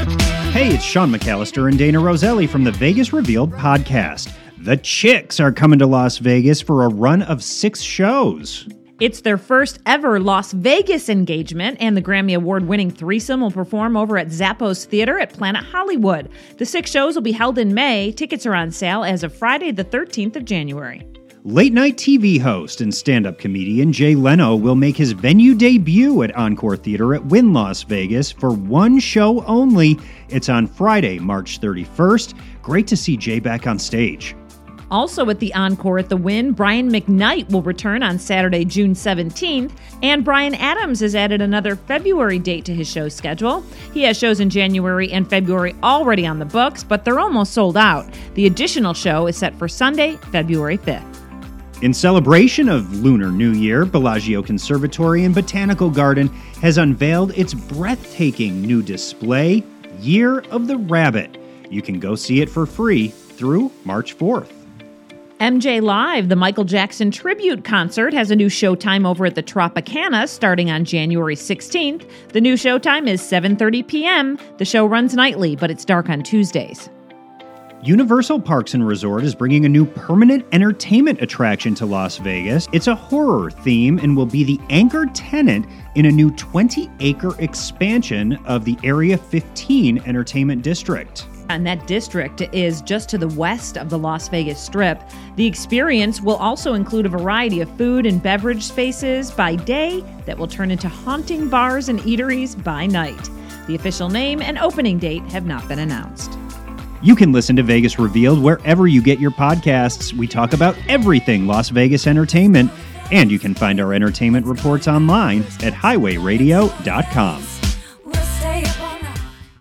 Hey, it's Sean McAllister and Dana Roselli from the Vegas Revealed podcast. The Chicks are coming to Las Vegas for a run of six shows. It's their first ever Las Vegas engagement, and the Grammy Award winning threesome will perform over at Zappos Theater at Planet Hollywood. The six shows will be held in May. Tickets are on sale as of Friday, the 13th of January. Late night TV host and stand up comedian Jay Leno will make his venue debut at Encore Theater at Wynn Las Vegas for one show only. It's on Friday, March 31st. Great to see Jay back on stage. Also at the Encore at the Wynn, Brian McKnight will return on Saturday, June 17th, and Bryan Adams has added another February date to his show schedule. He has shows in January and February already on the books, but they're almost sold out. The additional show is set for Sunday, February 5th. In celebration of Lunar New Year, Bellagio Conservatory and Botanical Garden has unveiled its breathtaking new display, Year of the Rabbit. You can go see it for free through March 4th. MJ Live, the Michael Jackson tribute concert, has a new showtime over at the Tropicana starting on January 16th. The new showtime is 7:30 p.m. The show runs nightly, but it's dark on Tuesdays. Universal Parks and Resort is bringing a new permanent entertainment attraction to Las Vegas. It's a horror theme and will be the anchor tenant in a new 20 acre expansion of the Area 15 Entertainment District. And that district is just to the west of the Las Vegas Strip. The experience will also include a variety of food and beverage spaces by day that will turn into haunting bars and eateries by night. The official name and opening date have not been announced. You can listen to Vegas Revealed wherever you get your podcasts. We talk about everything Las Vegas entertainment, and you can find our entertainment reports online at highwayradio.com.